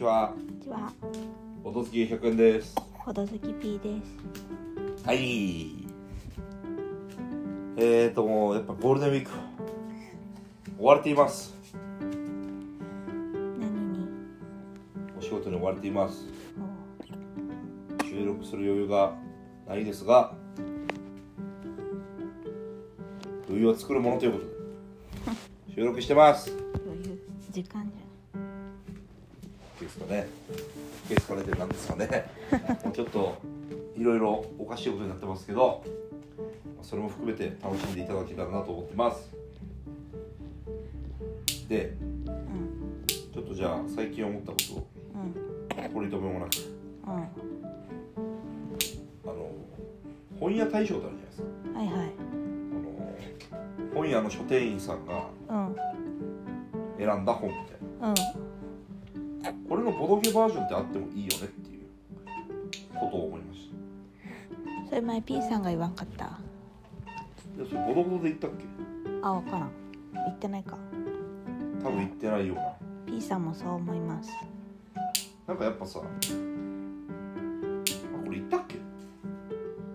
ちは。こんにちは、おとつき100円です。ほどずき P です。はい。えーと、もうやっぱゴールデンウィーク、追われています。何に？お仕事に追われています。お収録する余裕がないですが、余裕は作るものということで、収録してます。余裕時間じですかね。ですかねってなんですかね。も うちょっといろいろおかしいことになってますけど、それも含めて楽しんでいただけたらなと思ってます。で、ちょっとじゃあ最近思ったことをうん取り留めもなく、うん。はあの本屋大賞ってあるじゃないですか。いはい。あの本屋の書店員さんがうん選んだ本みたいな。うん。これのボドゲバージョンってあってもいいよねっていうことを思いましそれ前 P さんが言わんかった。た。でそれボドボドで言ったっけ？あ、わからん。言ってないか。多分言ってないような。P さんもそう思います。なんかやっぱさ、あこれ言ったっけ？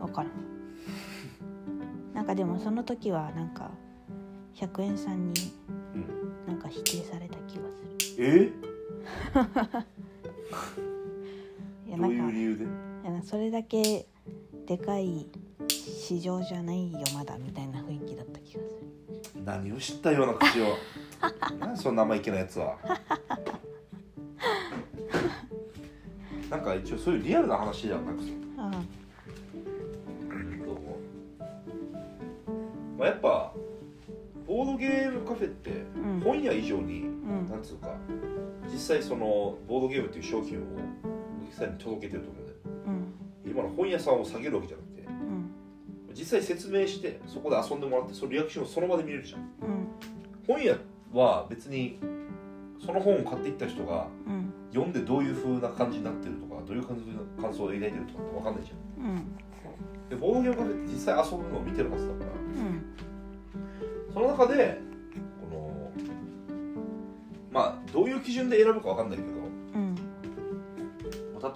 わからん。なんかでもその時はなんか100円さんにうん。なんか否定された気がする。え？いやどういう理由で？いやそれだけでかい市場じゃないよまだみたいな雰囲気だった気がする。何を知ったような口を。何そんな生意気なやつは。なんか一応そういうリアルな話じゃなくて、うんう？まあ、やっぱボードゲームカフェってうん本屋以上に、うんなんつうか実際そのボードゲームっていう商品をお客さんに届けてると思うんでうん。今の本屋さんを下げるわけじゃなくてうん。実際説明してそこで遊んでもらってそのリアクションをその場で見れるじゃん。うん。本屋は別にその本を買っていった人がうん。読んでどういう風な感じになってるとかどういう感じの感想を抱いてるとかって分かんないじゃん。うん。でボードゲームカフェって実際遊ぶのを見てるはずだから。うん。その中でどういう基準で選ぶか分かんないけどうん。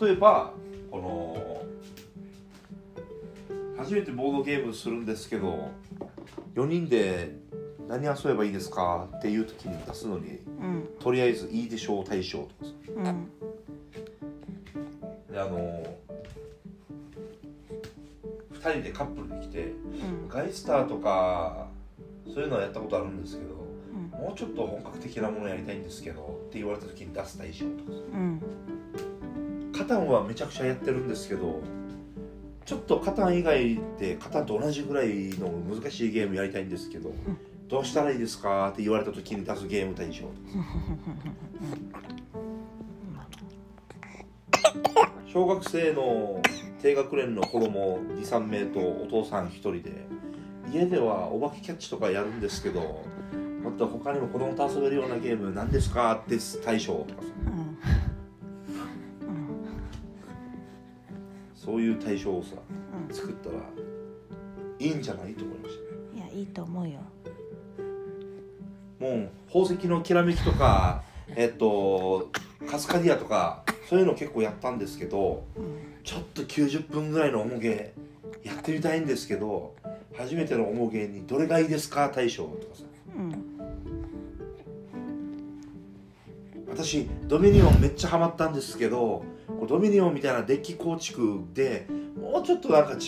例えばこの初めてボードゲームするんですけど4人で何遊べばいいですかっていう時に出すのにうん。とりあえずいいでしょう大賞とかさ。うん。であの2人でカップルで来てうん。ガイスターとかそういうのはやったことあるんですけどうんもうちょっと本格的なものやりたいんですけどって言われた時に出す大賞とか。さうん。カタンはめちゃくちゃやってるんですけどちょっとカタン以外でカタンと同じぐらいの難しいゲームやりたいんですけど、どうしたらいいですかって言われた時に出すゲーム大賞小学生の低学年の子供23名とお父さん1人で家ではお化けキャッチとかやるんですけどもっと他にも子供と遊べるようなゲーム何ですか？って大賞とかさうんうんそういう大賞をさうん作ったらいいんじゃない？と思いましたね。いやいいと思うよ。もう宝石のきらめきとか えっとカスカディアとかそういうの結構やったんですけどうんちょっと90分ぐらいの重げやってみたいんですけど初めての重げにどれがいいですか？大賞とかさ私ドミニオンめっちゃハマったんですけどこうドミニオンみたいなデッキ構築でもうちょっとなんか違う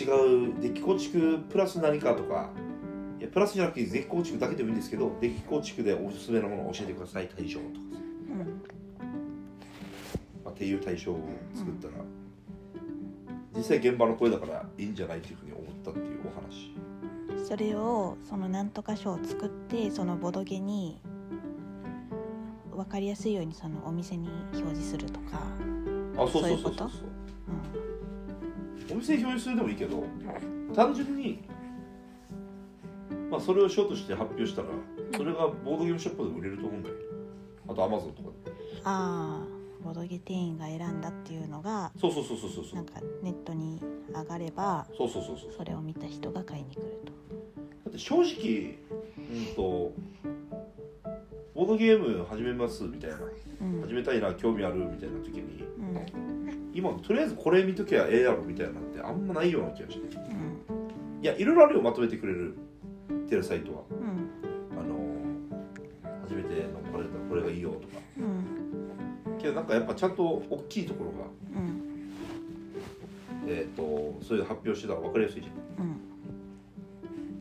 デッキ構築プラス何かとかいやプラスじゃなくてデッキ構築だけでもいいんですけどデッキ構築でおすすめのものを教えてください大賞とか。うんまあっていう対象を作ったら、実際現場の声だからいいんじゃないというふうに思ったっていうお話。それをそのなんとか賞を作ってそのボドゲに分かりやすいようにそのお店に表示するとか、あそうそうそうそうお店に表示するでもいいけど単純にまあそれを賞として発表したらそれがボードゲームショップで売れると思うんだよ。あとアマゾンとかで。ああボドゲ店員が選んだっていうのがそうそうそうそうそうそう。なんかネットに上がればそうそうそうそう。それを見た人が買いに来ると。だって正直うんとボードゲーム始めますみたいな。うん。始めたいな興味あるみたいな時に。うん。今とりあえずこれ見ときゃええやろみたいなのってあんまないような気がして。うん。いやいろいろあるよまとめてくれるてるサイトは。うん。あの初めてのこれだこれがいいよとか。うん。けどなんかやっぱちゃんと大きいところがうん。えー、とそういう発表してたら分かりやすいじゃん。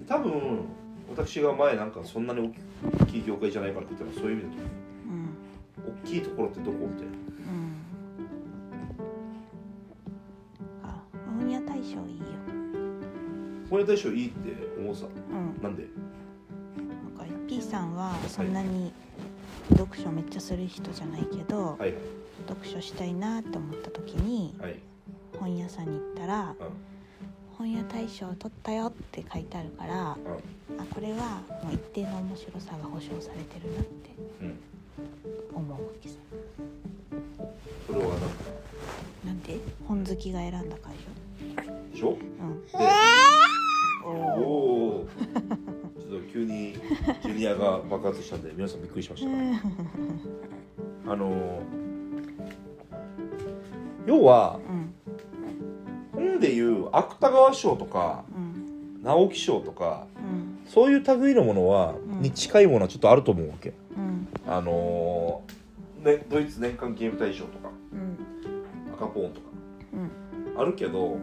多分私が前なんかそんなに大きい業界じゃないからって言ったらそういう意味だとう。ん。大きいところってどこ？みたいなうん。あ本屋大賞いい。よ本屋大賞いいって思うさ。うん。なんで？なんか P さんはそんなに読書めっちゃする人じゃないけど、はい。読書したいなって思った時にはい。本屋さんに行ったらうん「本屋大賞取ったよ」って書いてあるからうん。あこれはもう一定の面白さが保証されてるなってうん思うわけさ。それはなん。かなんで？本好きが選んだからでしでしょ？ょうん。でおおおおー。ちょっと急にジュニアが爆発したんで皆さんびっくりしました、あの要はうん本でいう芥川賞とかうん。直木賞とかうん。そういう類のものは、うん。に近いものはちょっとあると思うわけ。うん。あのーね、ドイツ年間ゲーム大賞とかうん。赤ポーンとかうん。あるけど、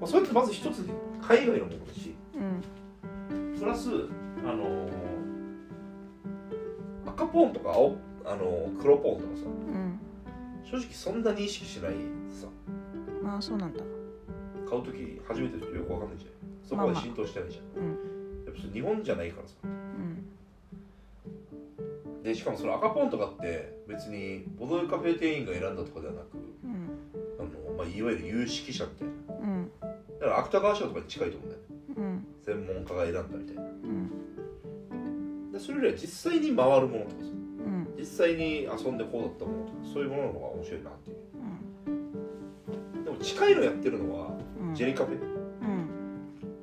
まあ、それってまず一つに海外のものだしうん。プラスあのー赤ポーンとか青、あのー黒ポーンとかさうん。正直そんなに意識しないあそうなんだ。買う時初めてよくわかんないじゃん。そこまで浸透してないじゃん、うん。やっぱそれ日本じゃないからさ。うん。でしかもその赤ポーンとかって別にボドゲカフェ店員が選んだとかではなくうん。あの、まあ、いわゆる有識者みたいな。うん。だから芥川賞とかに近いと思うんだよね。うん。専門家が選んだみたいな。うん。でそれよりは実際に回るものとかさ。うん。実際に遊んでこうだったものとかそういうものの方が面白いなっていう近いのやってるのはうん。ジェリカフェ。うん。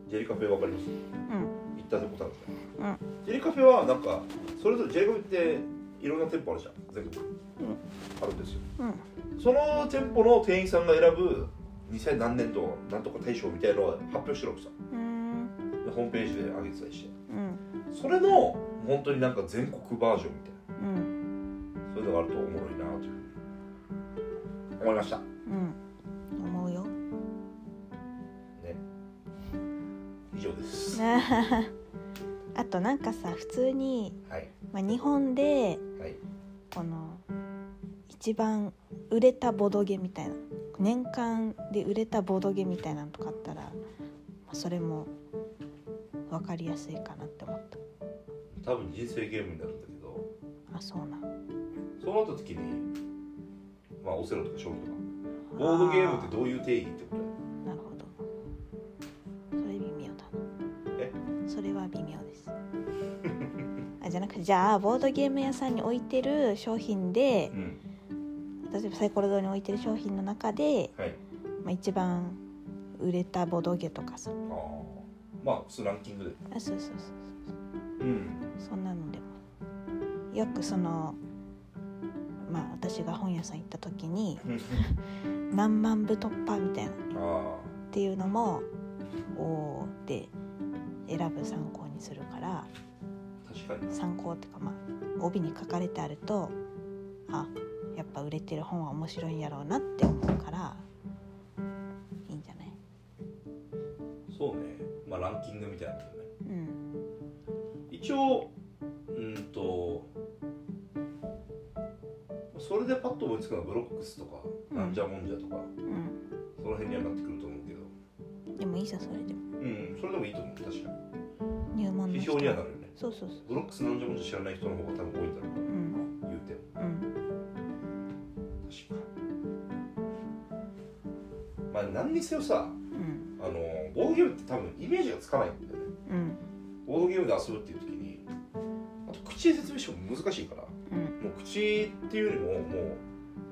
ジェリカフェわかります？うん。行ったことあるじゃん、うん。ジェリカフェはなんかそれぞれジェリカフェっていろんな店舗あるじゃん全国、あるんですよ。うん。その店舗の店員さんが選ぶ2000何年度なんとか大賞みたいなのは発表してるわけさ。ホームページで上げてたりして。うん。それの本当になんか全国バージョンみたいな。うん。そういうのがあるとおもろいなというふうに思いました。うん上です。あとなんかさ普通に、はい。まあ、日本ではい。この一番売れたボドゲみたいな年間で売れたボドゲみたいなのとかあったら、まあ、それも分かりやすいかなって思った。多分人生ゲームになるんだけどあそうなん。そうなった時にまあオセロとか将棋とか。ボードゲームってどういう定義ってこと？れは微妙です。あじゃなくてじゃあボードゲーム屋さんに置いてる商品でうん。例えばサイコロ堂に置いてる商品の中で、はい。まあ、一番売れたボドゲとかさ。ああまあ普通ランキングで。あそうそうそううん。そんなのでも。よくそのまあ私が本屋さん行った時に 何万部突破みたいな。っあていうのもおおで選ぶ参考にするからあ確かに。参考っていうかまあ帯に書かれてあるとあやっぱ売れてる本は面白いんやろうなって思うからいいんじゃない？そうね。まあランキングみたいなもんだよね。うん。一応うんとそれでパッと思いつくのはブロックスとか、うんなんじゃもんじゃとかうその辺にはなってくると思うけど。んでもいいさそれでもうん。それでもいいと思う確か入門の人。に批評にはなるよね。そうそうそう。ブロックスなんじゃもんじゃ知らない人の方が多分多いんだろう。うん。な言うても。うん。確かまあ何にせよさうん。あのボードゲームって多分イメージがつかないんだよね。うん。ボードゲームで遊ぶっていう時にあと口で説明しても難しいからうん。もう口っていうよりももう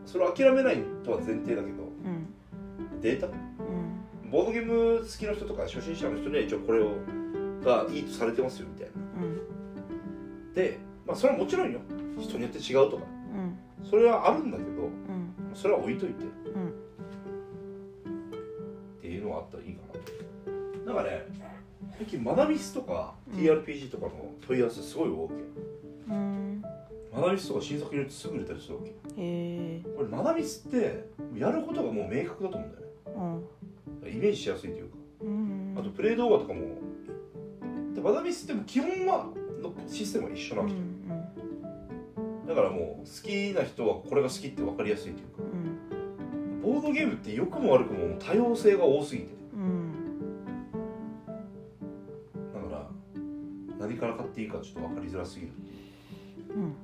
それを諦めないとは前提だけどうん。データうんボードゲーム好きの人とか初心者の人には一応これをがいいとされてますよみたいな。うん。で、まあ、それはもちろんよ。人によって違うとか。うん。それはあるんだけどうん。それは置いといて。うん。っていうのがあったらいいかななんかね最近マナミスとかうん。TRPG とかの問い合わせすごい多いわうん。けマナミスとか新作入れてすぐ売れたりするわけ。へえこれマナミスってやることがもう明確だと思うんだよね。うんイメージしやすいというか。うん。あとプレイ動画とかも。でマナミスっても基本はのシステムは一緒なうんわけ、だからもう好きな人はこれが好きって分かりやすいというか。うん。ボードゲームって良くも悪くも多様性が多すぎて。うん。だから何から買っていいかちょっと分かりづらすぎる。うん。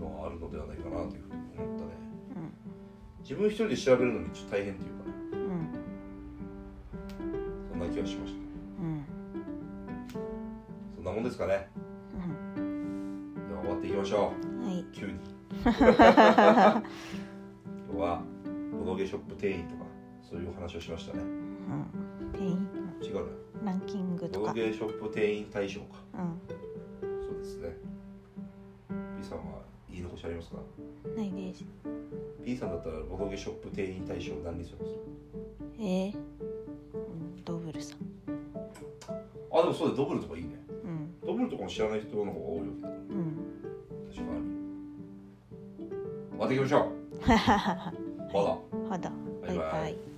のはあるのではないかなというふうに思ったね。うん。自分一人で調べるのにちょっと大変っていうか気がしました。うん。そんなもんですかね。うん。では終わっていきましょはい。う急に。今日はボドゲショップ店員とかそういうお話をしましたね。うん。店員？違うね。ランキングとか。ボドゲショップ店員大賞か。うん。そうですね。P さんは言い残しありますか？ないです。P さんだったらボドゲショップ店員大賞何にするんですえー、あでもそうだドブルとかいいね。うん。ドブルとかも知らない人の方が多いわけだからうん。確かに終わっていきましょう。バイバイ。バイバイ